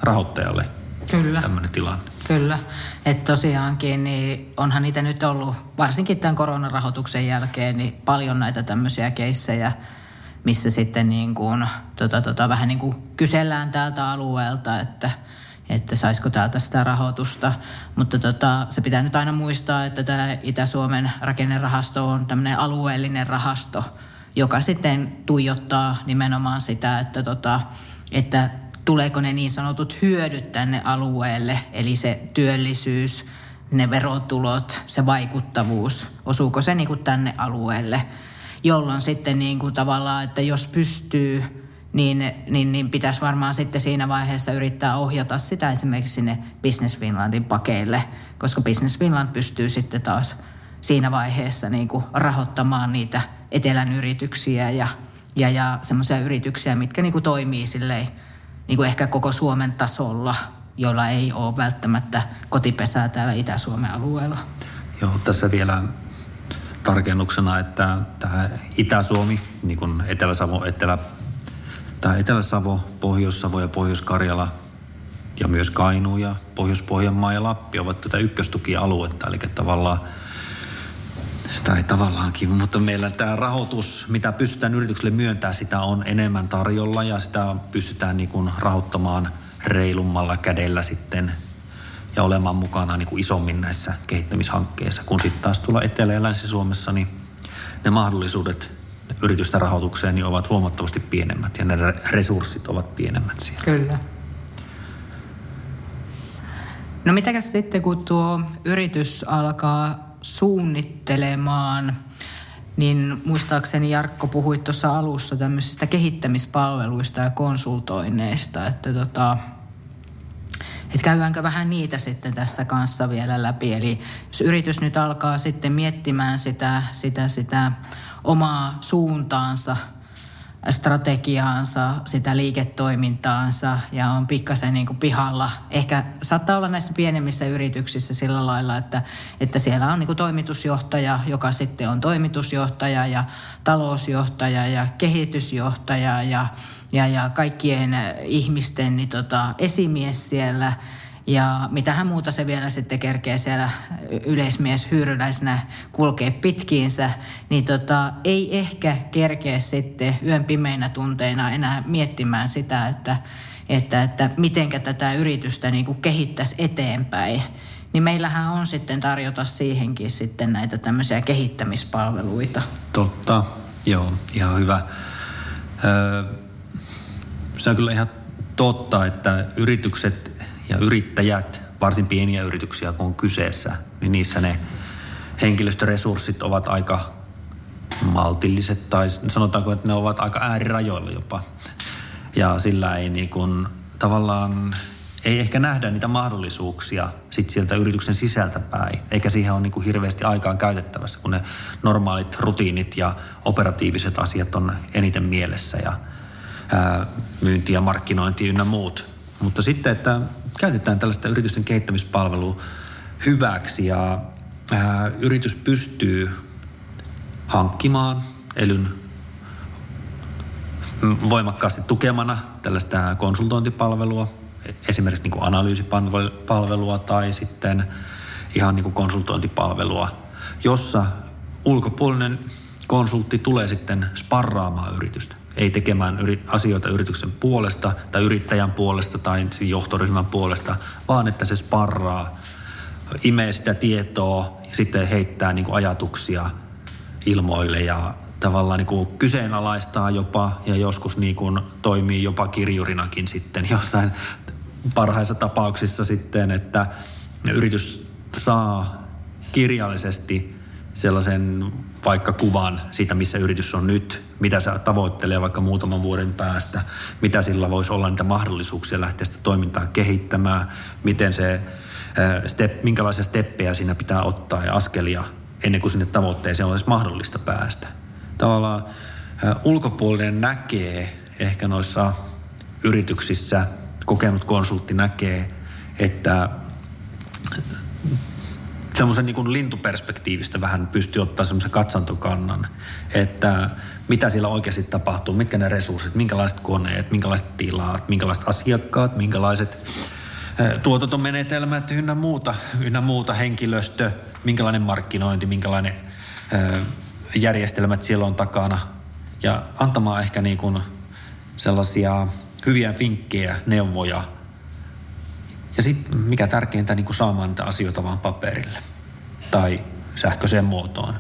rahoittajalle Kyllä. tämmöinen tilanne. Kyllä. Että tosiaankin niin onhan niitä nyt ollut, varsinkin tämän koronarahoituksen jälkeen, niin paljon näitä tämmöisiä keissejä, missä sitten niin kuin, tota, tota, vähän niin kuin kysellään täältä alueelta, että – että saisiko täältä sitä rahoitusta. Mutta tota, se pitää nyt aina muistaa, että tämä Itä-Suomen rakennerahasto on tämmöinen alueellinen rahasto, joka sitten tuijottaa nimenomaan sitä, että, tota, että tuleeko ne niin sanotut hyödyt tänne alueelle, eli se työllisyys, ne verotulot, se vaikuttavuus, osuuko se niin kuin tänne alueelle, jolloin sitten niin kuin tavallaan, että jos pystyy niin, niin, niin pitäisi varmaan sitten siinä vaiheessa yrittää ohjata sitä esimerkiksi sinne Business Finlandin pakeille, koska Business Finland pystyy sitten taas siinä vaiheessa niin kuin rahoittamaan niitä etelän yrityksiä ja, ja, ja semmoisia yrityksiä, mitkä niin kuin toimii silleen, niin kuin ehkä koko Suomen tasolla, joilla ei ole välttämättä kotipesää täällä Itä-Suomen alueella. Joo, tässä vielä tarkennuksena, että tämä Itä-Suomi, niin kuin Etelä-Savo, Etelä, tämä Etelä-Savo, Pohjois-Savo ja Pohjois-Karjala ja myös Kainuu ja Pohjois-Pohjanmaa ja Lappi ovat tätä ykköstukialuetta, eli tavallaan tai tavallaankin, mutta meillä tämä rahoitus, mitä pystytään yritykselle myöntämään, sitä on enemmän tarjolla ja sitä pystytään niin kuin rahoittamaan reilummalla kädellä sitten ja olemaan mukana niin kuin isommin näissä kehittämishankkeissa. Kun sitten taas tuolla Etelä- ja Länsi-Suomessa, niin ne mahdollisuudet yritysten rahoitukseen niin ovat huomattavasti pienemmät ja ne resurssit ovat pienemmät siellä. Kyllä. No mitäkäs sitten, kun tuo yritys alkaa suunnittelemaan, niin muistaakseni Jarkko puhui tuossa alussa tämmöisistä kehittämispalveluista ja konsultoinneista, että tota, että käydäänkö vähän niitä sitten tässä kanssa vielä läpi. Eli jos yritys nyt alkaa sitten miettimään sitä, sitä, sitä omaa suuntaansa – strategiaansa, sitä liiketoimintaansa ja on pikkasen niin kuin pihalla. Ehkä saattaa olla näissä pienemmissä yrityksissä sillä lailla, että, että siellä on niin kuin toimitusjohtaja, joka sitten on toimitusjohtaja ja talousjohtaja ja kehitysjohtaja ja, ja, ja kaikkien ihmisten niin tota, esimies siellä – ja mitähän muuta se vielä sitten kerkee siellä yleismies hyyryläisenä kulkee pitkiinsä, niin tota, ei ehkä kerkeä sitten yön pimeinä tunteina enää miettimään sitä, että, että, että mitenkä tätä yritystä niin kuin kehittäisi eteenpäin. Niin meillähän on sitten tarjota siihenkin sitten näitä tämmöisiä kehittämispalveluita. Totta, joo, ihan hyvä. Öö, se on kyllä ihan totta, että yritykset ja yrittäjät, varsin pieniä yrityksiä kun on kyseessä, niin niissä ne henkilöstöresurssit ovat aika maltilliset tai sanotaanko, että ne ovat aika äärirajoilla jopa. Ja sillä ei niin kuin, tavallaan ei ehkä nähdä niitä mahdollisuuksia sit sieltä yrityksen sisältä päin, eikä siihen ole niin kuin hirveästi aikaa käytettävässä, kun ne normaalit rutiinit ja operatiiviset asiat on eniten mielessä ja ää, myynti ja markkinointi ynnä muut. Mutta sitten, että käytetään tällaista yritysten kehittämispalvelua hyväksi ja ää, yritys pystyy hankkimaan elyn voimakkaasti tukemana tällaista konsultointipalvelua, esimerkiksi niin kuin analyysipalvelua tai sitten ihan niin kuin konsultointipalvelua, jossa ulkopuolinen konsultti tulee sitten sparraamaan yritystä. Ei tekemään asioita yrityksen puolesta tai yrittäjän puolesta tai johtoryhmän puolesta, vaan että se sparraa, imee sitä tietoa ja sitten heittää niin kuin ajatuksia ilmoille ja tavallaan niin kuin kyseenalaistaa jopa ja joskus niin kuin toimii jopa kirjurinakin sitten jossain parhaissa tapauksissa sitten, että yritys saa kirjallisesti sellaisen vaikka kuvan siitä, missä yritys on nyt, mitä se tavoittelee vaikka muutaman vuoden päästä, mitä sillä voisi olla niitä mahdollisuuksia lähteä sitä toimintaa kehittämään, miten se, step, minkälaisia steppejä siinä pitää ottaa ja askelia ennen kuin sinne tavoitteeseen olisi mahdollista päästä. Tavallaan ulkopuolinen näkee ehkä noissa yrityksissä, kokenut konsultti näkee, että semmoisen niin lintuperspektiivistä vähän pystyy ottaa semmoisen katsantokannan, että mitä siellä oikeasti tapahtuu, mitkä ne resurssit, minkälaiset koneet, minkälaiset tilat, minkälaiset asiakkaat, minkälaiset tuotantomenetelmät ynnä muuta, ynnä muuta henkilöstö, minkälainen markkinointi, minkälainen järjestelmät siellä on takana. Ja antamaan ehkä niin kuin sellaisia hyviä vinkkejä, neuvoja – ja sitten mikä tärkeintä, niin kuin saamaan niitä asioita vaan paperille tai sähköiseen muotoon.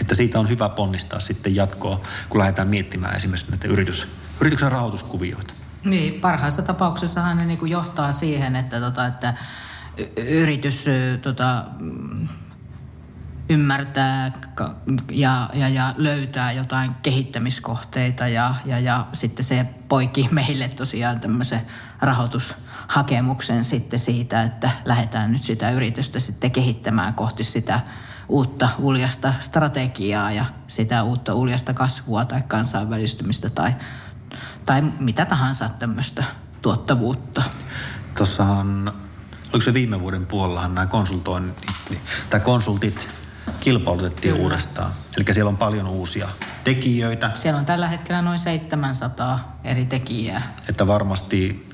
Että siitä on hyvä ponnistaa sitten jatkoa, kun lähdetään miettimään esimerkiksi näitä yritys, yrityksen rahoituskuvioita. Niin, parhaassa tapauksessahan ne niin kuin johtaa siihen, että, tota, että yritys tota, ymmärtää ja, ja, ja löytää jotain kehittämiskohteita ja, ja, ja sitten se poikii meille tosiaan tämmöisen rahoitushakemuksen sitten siitä, että lähdetään nyt sitä yritystä sitten kehittämään kohti sitä uutta uljasta strategiaa ja sitä uutta uljasta kasvua tai kansainvälistymistä tai, tai mitä tahansa tämmöistä tuottavuutta. Tuossahan, oliko se viime vuoden puolellahan nämä konsultoinnit, niin, tai konsultit kilpailutettiin Kyllä. uudestaan. Eli siellä on paljon uusia tekijöitä. Siellä on tällä hetkellä noin 700 eri tekijää. Että varmasti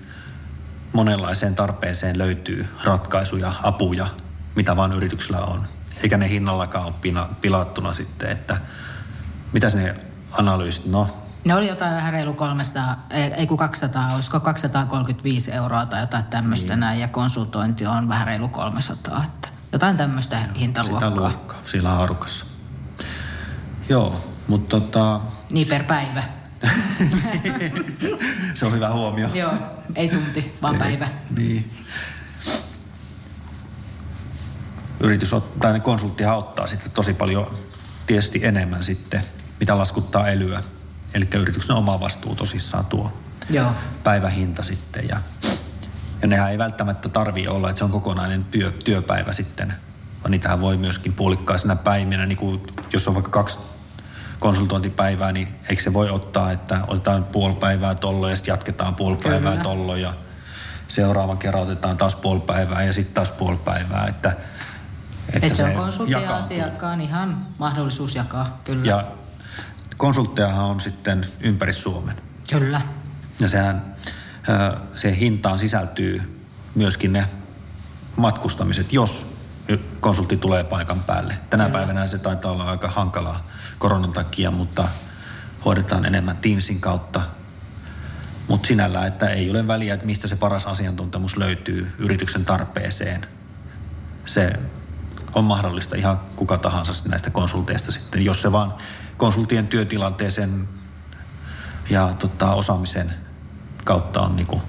monenlaiseen tarpeeseen löytyy ratkaisuja, apuja, mitä vaan yrityksellä on. Eikä ne hinnallakaan ole pina, pilattuna sitten, että mitä ne analyysit, no ne oli jotain vähän reilu 300, ei kun 200, olisiko 235 euroa tai jotain tämmöistä niin. näin, ja konsultointi on vähän reilu 300, että jotain tämmöistä hintaluokkaa. Sitä luokkaa, siellä haarukassa. Joo, mutta tota... Niin per päivä. Se on hyvä huomio. Joo, ei tunti, vaan päivä. niin. Yritys ottaa, ne konsulttihan ottaa sitten tosi paljon tietysti enemmän sitten, mitä laskuttaa elyä. Eli yrityksen oma vastuu tosissaan tuo Joo. päivähinta sitten. Ja, ja nehän ei välttämättä tarvi olla, että se on kokonainen työ, työpäivä sitten, vaan niitähän voi myöskin puolikkaisena päivinä, niin kuin jos on vaikka kaksi konsultointipäivää, niin eikö se voi ottaa, että otetaan puoli päivää tollo ja sitten jatketaan puoli päivää tollo ja seuraavan kerran otetaan taas puoli päivää ja sitten taas puoli päivää, että että Et se, se on konsultti asiakkaan ihan mahdollisuus jakaa, kyllä. Ja konsulttejahan on sitten ympäri Suomen. Kyllä. Ja sehän, se hintaan sisältyy myöskin ne matkustamiset, jos konsultti tulee paikan päälle. Tänä Kyllä. päivänä se taitaa olla aika hankalaa koronan takia, mutta hoidetaan enemmän Teamsin kautta. Mutta sinällä, että ei ole väliä, että mistä se paras asiantuntemus löytyy yrityksen tarpeeseen. Se on mahdollista ihan kuka tahansa näistä konsulteista sitten, jos se vaan konsultien työtilanteeseen ja tota, osaamisen kautta on niin kuin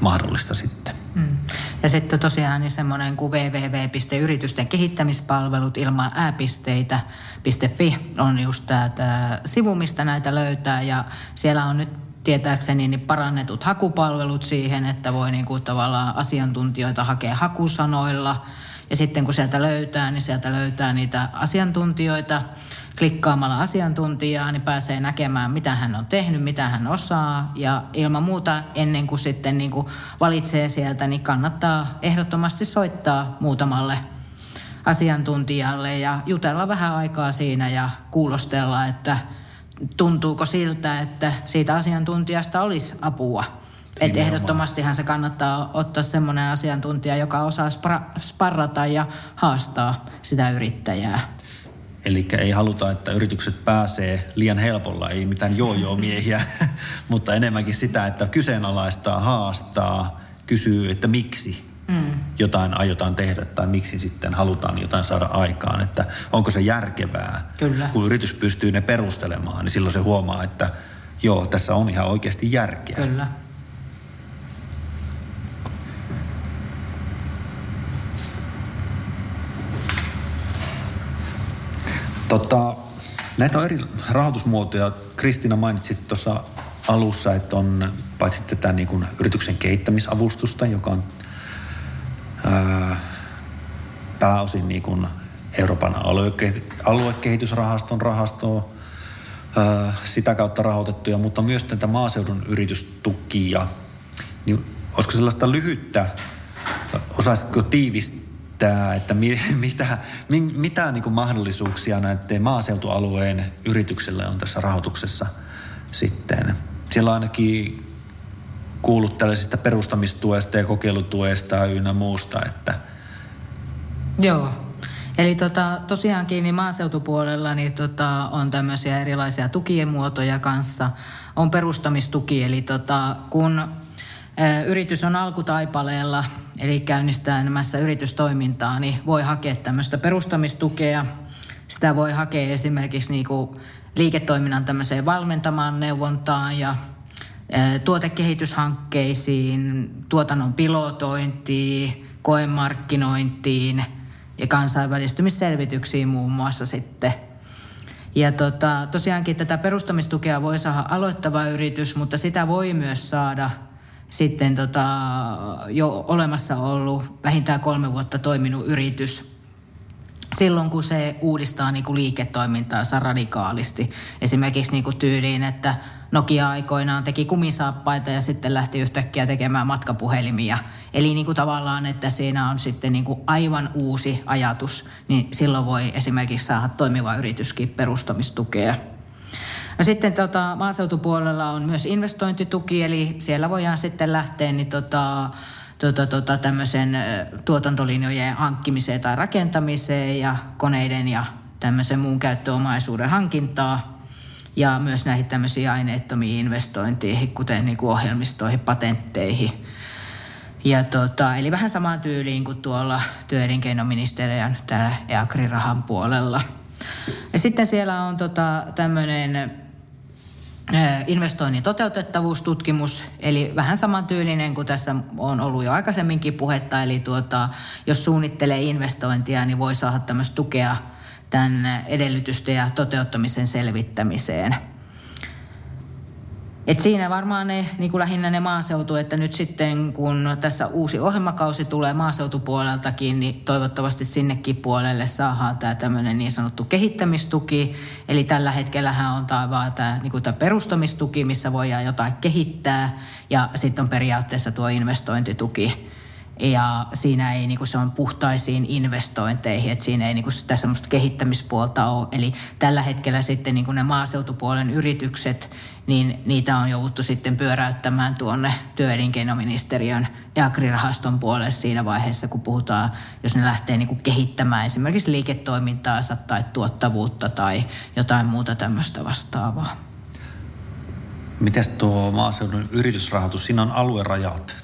mahdollista sitten. Mm. Ja sitten tosiaan niin semmoinen kuin www.yritysten kehittämispalvelut ilman ääpisteitä.fi on just tämä sivu, mistä näitä löytää ja siellä on nyt tietääkseni niin parannetut hakupalvelut siihen, että voi niin kuin tavallaan asiantuntijoita hakea hakusanoilla ja sitten kun sieltä löytää, niin sieltä löytää niitä asiantuntijoita klikkaamalla asiantuntijaa, niin pääsee näkemään, mitä hän on tehnyt, mitä hän osaa. Ja ilman muuta ennen kuin sitten niin kuin valitsee sieltä, niin kannattaa ehdottomasti soittaa muutamalle asiantuntijalle ja jutella vähän aikaa siinä ja kuulostella, että tuntuuko siltä, että siitä asiantuntijasta olisi apua. Että ehdottomastihan se kannattaa ottaa semmoinen asiantuntija, joka osaa sparrata ja haastaa sitä yrittäjää. Eli ei haluta, että yritykset pääsee liian helpolla, ei mitään joo-joo-miehiä, mutta enemmänkin sitä, että kyseenalaistaa, haastaa, kysyy, että miksi mm. jotain aiotaan tehdä tai miksi sitten halutaan jotain saada aikaan. Että onko se järkevää, Kyllä. kun yritys pystyy ne perustelemaan, niin silloin se huomaa, että joo, tässä on ihan oikeasti järkeä. Kyllä. Tota, näitä on eri rahoitusmuotoja. Kristiina mainitsit tuossa alussa, että on paitsi tätä niin kuin yrityksen kehittämisavustusta, joka on ää, pääosin niin kuin Euroopan aluekehitysrahaston rahastoa, sitä kautta rahoitettuja, mutta myös tätä maaseudun yritystukia. Niin olisiko sellaista lyhyttä, osaisitko tiivistää, selvittää, että mi, mitä, mi, mitä niin kuin mahdollisuuksia näiden maaseutualueen yrityksille on tässä rahoituksessa sitten. Siellä on ainakin kuullut tällaisista perustamistuesta ja kokeilutuesta ynnä muusta, että... Joo. Eli tota, tosiaankin niin maaseutupuolella niin tota, on tämmöisiä erilaisia tukien muotoja kanssa. On perustamistuki, eli tota, kun yritys on alkutaipaleella, eli käynnistämässä yritystoimintaa, niin voi hakea tämmöistä perustamistukea. Sitä voi hakea esimerkiksi niin kuin liiketoiminnan tämmöiseen valmentamaan neuvontaan ja tuotekehityshankkeisiin, tuotannon pilotointiin, koemarkkinointiin ja kansainvälistymisselvityksiin muun muassa sitten. Ja tota, tosiaankin tätä perustamistukea voi saada aloittava yritys, mutta sitä voi myös saada – sitten tota, jo olemassa ollut vähintään kolme vuotta toiminut yritys. silloin, kun se uudistaa niin kuin liiketoimintaansa radikaalisti. Esimerkiksi niin kuin tyyliin, että Nokia aikoinaan teki kumisaappaita ja sitten lähti yhtäkkiä tekemään matkapuhelimia. Eli niin kuin tavallaan, että siinä on sitten niin kuin aivan uusi ajatus, niin silloin voi esimerkiksi saada toimiva yrityskin perustamistukea. No sitten tota, maaseutupuolella on myös investointituki, eli siellä voidaan sitten lähteä niin tota, tota, tota, tämmöisen tuotantolinjojen hankkimiseen tai rakentamiseen ja koneiden ja tämmöisen muun käyttöomaisuuden hankintaa ja myös näihin tämmöisiin aineettomiin investointeihin, kuten niin kuin ohjelmistoihin, patentteihin. Ja tota, eli vähän samaan tyyliin kuin tuolla työelinkeinoministeriön täällä EAKRI-rahan puolella. Ja sitten siellä on tota, tämmöinen investoinnin toteutettavuustutkimus, eli vähän samantyylinen kuin tässä on ollut jo aikaisemminkin puhetta, eli tuota, jos suunnittelee investointia, niin voi saada tämmöistä tukea tämän edellytysten ja toteuttamisen selvittämiseen. Et siinä varmaan ne, niin kuin lähinnä ne maaseutu, että nyt sitten kun tässä uusi ohjelmakausi tulee maaseutupuoleltakin, niin toivottavasti sinnekin puolelle saadaan tämä tämmöinen niin sanottu kehittämistuki. Eli tällä hetkellä on tämä, vaan tämä, niin kuin tämä perustamistuki, missä voidaan jotain kehittää ja sitten on periaatteessa tuo investointituki ja siinä ei, niin kuin se on puhtaisiin investointeihin, että siinä ei niin kuin sitä semmoista kehittämispuolta ole. Eli tällä hetkellä sitten niin kuin ne maaseutupuolen yritykset, niin niitä on jouduttu sitten pyöräyttämään tuonne työelinkeinoministeriön ja agrirahaston puolelle siinä vaiheessa, kun puhutaan, jos ne lähtee niin kuin kehittämään esimerkiksi liiketoimintaansa tai tuottavuutta tai jotain muuta tämmöistä vastaavaa. Miten tuo maaseudun yritysrahoitus, siinä on aluerajat,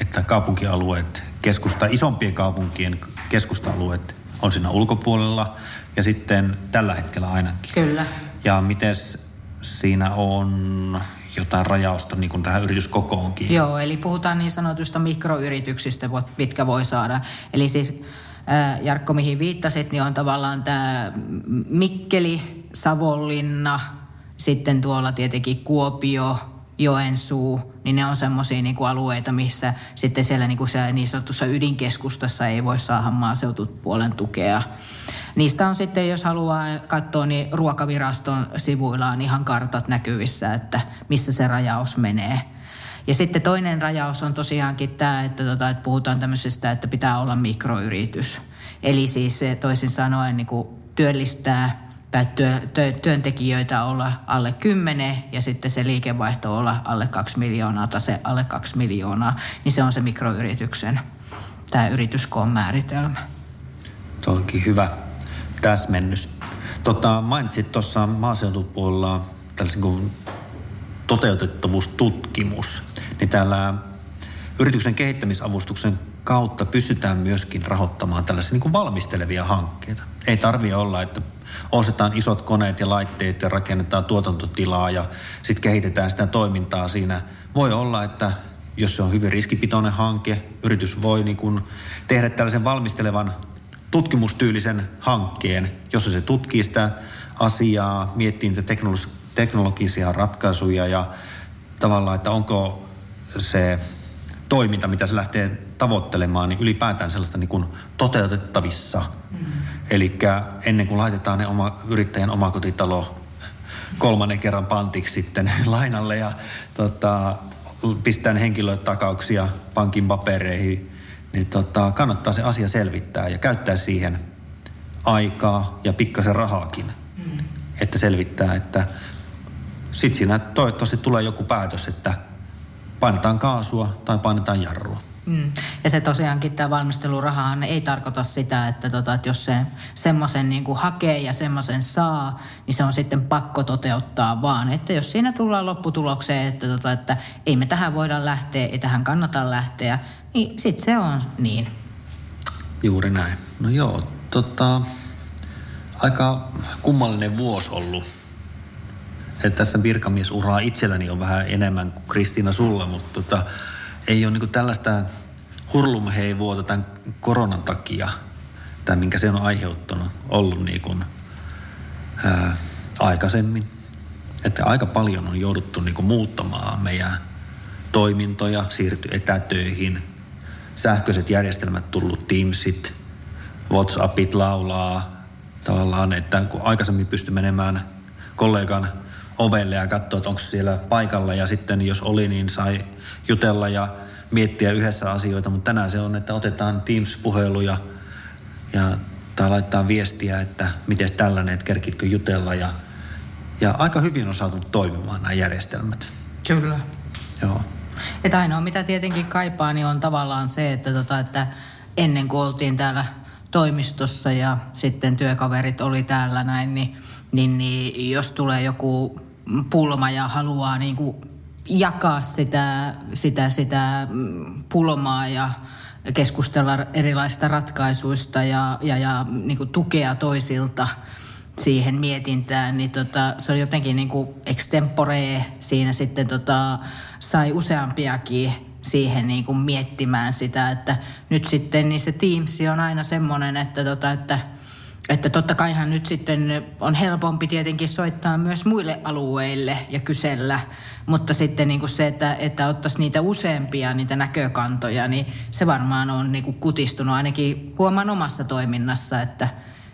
että kaupunkialueet, keskusta, isompien kaupunkien keskusta-alueet on siinä ulkopuolella ja sitten tällä hetkellä ainakin. Kyllä. Ja miten siinä on jotain rajausta niin kuin tähän yrityskokoonkin? Joo, eli puhutaan niin sanotusta mikroyrityksistä, mitkä voi saada. Eli siis Jarkko, mihin viittasit, niin on tavallaan tämä Mikkeli, Savonlinna, sitten tuolla tietenkin Kuopio, Joensuu, niin ne on semmoisia niin alueita, missä sitten siellä niin, kuin siellä niin sanotussa ydinkeskustassa ei voi saada maaseutupuolen tukea. Niistä on sitten, jos haluaa katsoa, niin ruokaviraston sivuilla on ihan kartat näkyvissä, että missä se rajaus menee. Ja sitten toinen rajaus on tosiaankin tämä, että, tota, että puhutaan tämmöisestä, että pitää olla mikroyritys. Eli siis toisin sanoen niin kuin työllistää tai työ, työ, työntekijöitä olla alle 10 ja sitten se liikevaihto olla alle 2 miljoonaa tai se alle 2 miljoonaa, niin se on se mikroyrityksen tämä yrityskoon määritelmä. Tuo onkin hyvä täsmennys. Tota, mainitsit tuossa maaseutupuolella tällaisen kuin toteutettavuustutkimus, niin täällä yrityksen kehittämisavustuksen kautta pystytään myöskin rahoittamaan tällaisia niin kuin valmistelevia hankkeita. Ei tarvi olla, että ostetaan isot koneet ja laitteet ja rakennetaan tuotantotilaa ja sitten kehitetään sitä toimintaa siinä. Voi olla, että jos se on hyvin riskipitoinen hanke, yritys voi niin kuin tehdä tällaisen valmistelevan tutkimustyylisen hankkeen, jossa se tutkii sitä asiaa, miettii niitä teknologisia ratkaisuja ja tavallaan, että onko se toiminta, mitä se lähtee tavoittelemaan, niin ylipäätään sellaista niin kuin toteutettavissa. Mm. Eli ennen kuin laitetaan ne oma, yrittäjän omakotitalo kolmannen kerran pantiksi sitten lainalle ja tota, pistään henkilötakauksia pankin papereihin, niin tota, kannattaa se asia selvittää ja käyttää siihen aikaa ja pikkasen rahaakin, mm. että selvittää, että sitten siinä toivottavasti tulee joku päätös, että painetaan kaasua tai painetaan jarrua. Mm. Ja se tosiaankin tämä valmistelurahahan ei tarkoita sitä, että, tota, että jos se semmoisen niin hakee ja semmoisen saa, niin se on sitten pakko toteuttaa vaan. Että jos siinä tullaan lopputulokseen, että, tota, että ei me tähän voida lähteä, ei tähän kannata lähteä, niin sitten se on niin. Juuri näin. No joo, tota, aika kummallinen vuosi ollut. Että tässä virkamiesuraa itselläni on vähän enemmän kuin Kristiina sulla, mutta tota, ei ole niin tällaista hurlumheivuota tämän koronan takia, tai minkä se on aiheuttanut, ollut niin kuin, ää, aikaisemmin. Että aika paljon on jouduttu niin kuin muuttamaan meidän toimintoja, siirty etätöihin, sähköiset järjestelmät tullut, Teamsit, WhatsAppit laulaa tavallaan, että kun aikaisemmin pystyi menemään kollegan ovelle ja katsoa, että onko siellä paikalla ja sitten jos oli, niin sai jutella ja miettiä yhdessä asioita, mutta tänään se on, että otetaan Teams-puheluja ja tai laittaa viestiä, että miten tällainen, että kerkitkö jutella ja, ja aika hyvin on saatu toimimaan nämä järjestelmät. Kyllä. Joo. Että ainoa mitä tietenkin kaipaa, niin on tavallaan se, että, tota, että ennen kuin oltiin täällä toimistossa ja sitten työkaverit oli täällä näin, niin, niin, niin jos tulee joku pulma ja haluaa niin kuin jakaa sitä, sitä, sitä pulmaa ja keskustella erilaisista ratkaisuista ja, ja, ja niin tukea toisilta siihen mietintään, niin tota, se on jotenkin niin kuin extempore. Siinä sitten tota, sai useampiakin siihen niin kuin miettimään sitä, että nyt sitten niin se Teams on aina semmoinen, että, tota, että – että totta kaihan nyt sitten on helpompi tietenkin soittaa myös muille alueille ja kysellä, mutta sitten niin kuin se, että, että ottaisi niitä useampia niitä näkökantoja, niin se varmaan on niin kuin kutistunut ainakin huomaan omassa toiminnassa, että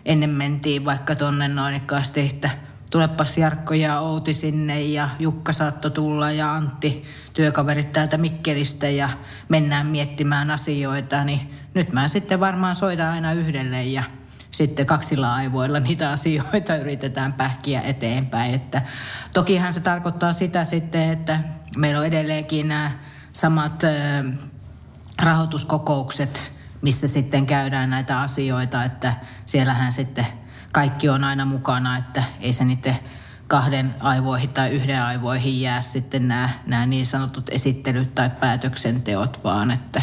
ennen mentiin vaikka tuonne noinikkaasti, että tulepas Jarkko ja Outi sinne ja Jukka saattoi tulla ja Antti, työkaverit täältä Mikkelistä ja mennään miettimään asioita, niin nyt mä sitten varmaan soitan aina yhdelle ja sitten kaksilla aivoilla niitä asioita yritetään pähkiä eteenpäin. Että tokihan se tarkoittaa sitä sitten, että meillä on edelleenkin nämä samat rahoituskokoukset, missä sitten käydään näitä asioita, että siellähän sitten kaikki on aina mukana, että ei se niiden kahden aivoihin tai yhden aivoihin jää sitten nämä, nämä niin sanotut esittelyt tai päätöksenteot, vaan että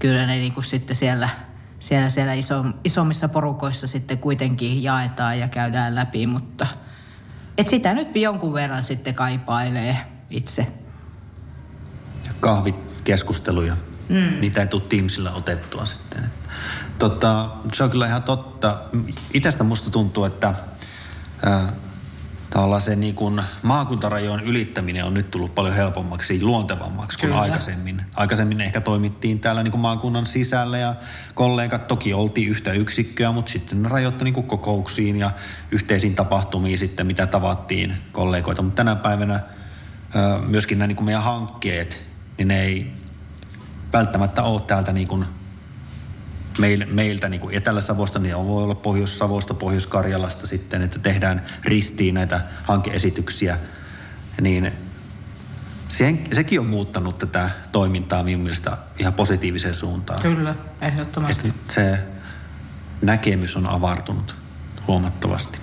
kyllä ne niin kuin sitten siellä – siellä, siellä iso, isommissa porukoissa sitten kuitenkin jaetaan ja käydään läpi, mutta et sitä nyt jonkun verran sitten kaipailee itse. Ja kahvikeskusteluja, mm. niitä ei tule Teamsilla otettua sitten. Tota, se on kyllä ihan totta. Itästä musta tuntuu, että ää, tavallaan se niin kuin maakuntarajojen ylittäminen on nyt tullut paljon helpommaksi, luontevammaksi kuin Kyllä. aikaisemmin. Aikaisemmin ehkä toimittiin täällä niin kuin maakunnan sisällä ja kollegat toki oltiin yhtä yksikköä, mutta sitten ne rajoittui niin kuin kokouksiin ja yhteisiin tapahtumiin sitten, mitä tavattiin kollegoita. Mutta tänä päivänä myöskin nämä niin kuin meidän hankkeet, niin ne ei välttämättä ole täältä niin kuin meil, meiltä niin kuin Etelä-Savosta, niin voi olla Pohjois-Savosta, Pohjois-Karjalasta sitten, että tehdään ristiin näitä hankeesityksiä, niin sen, sekin on muuttanut tätä toimintaa minun mielestä ihan positiiviseen suuntaan. Kyllä, ehdottomasti. Että se näkemys on avartunut huomattavasti.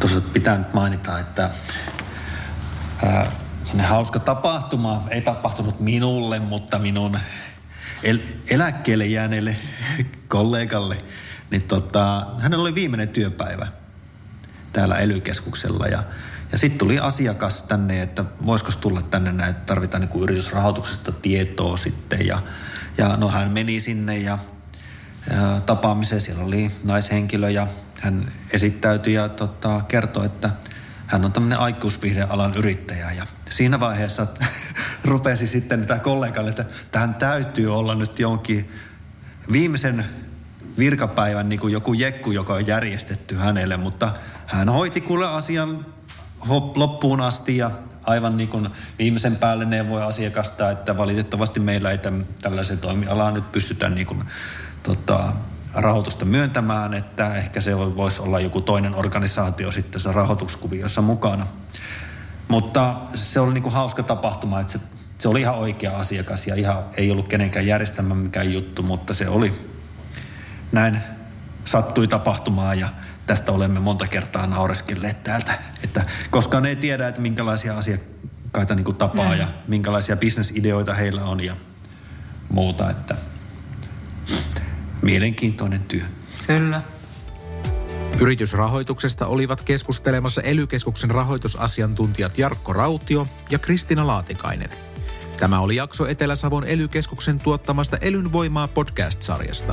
Tuossa pitää nyt mainita, että ää, Sellainen hauska tapahtuma, ei tapahtunut minulle, mutta minun el- eläkkeelle jääneelle kollegalle. Niin tota, hänellä oli viimeinen työpäivä täällä ely ja, ja sitten tuli asiakas tänne, että voisiko tulla tänne näin, että tarvitaan niin yritysrahoituksesta tietoa sitten. Ja, ja no hän meni sinne ja, ja tapaamiseen, siellä oli naishenkilö ja hän esittäytyi ja tota, kertoi, että – hän on tämmöinen aikuisvihreän yrittäjä ja siinä vaiheessa rupesi sitten tämä kollegalle, että tähän täytyy olla nyt jonkin viimeisen virkapäivän niin kuin joku jekku, joka on järjestetty hänelle, mutta hän hoiti kuule asian loppuun asti ja aivan niin kuin viimeisen päälle neuvoi asiakasta, että valitettavasti meillä ei tällaisen toimialaan nyt pystytä niin kuin, tota, rahoitusta myöntämään, että ehkä se voisi olla joku toinen organisaatio sitten se rahoituskuviossa mukana. Mutta se oli niinku hauska tapahtuma, että se, se oli ihan oikea asiakas ja ihan ei ollut kenenkään järjestämä mikään juttu, mutta se oli näin sattui tapahtumaan ja tästä olemme monta kertaa naureskelleet täältä. Että koskaan ei tiedä, että minkälaisia asiakkaita niin kuin tapaa mm. ja minkälaisia bisnesideoita heillä on ja muuta. Että Mielenkiintoinen työ. Kyllä. Yritysrahoituksesta olivat keskustelemassa ely rahoitusasiantuntijat Jarkko Rautio ja Kristina Laatikainen. Tämä oli jakso Etelä-Savon ely tuottamasta Elyn voimaa podcast-sarjasta.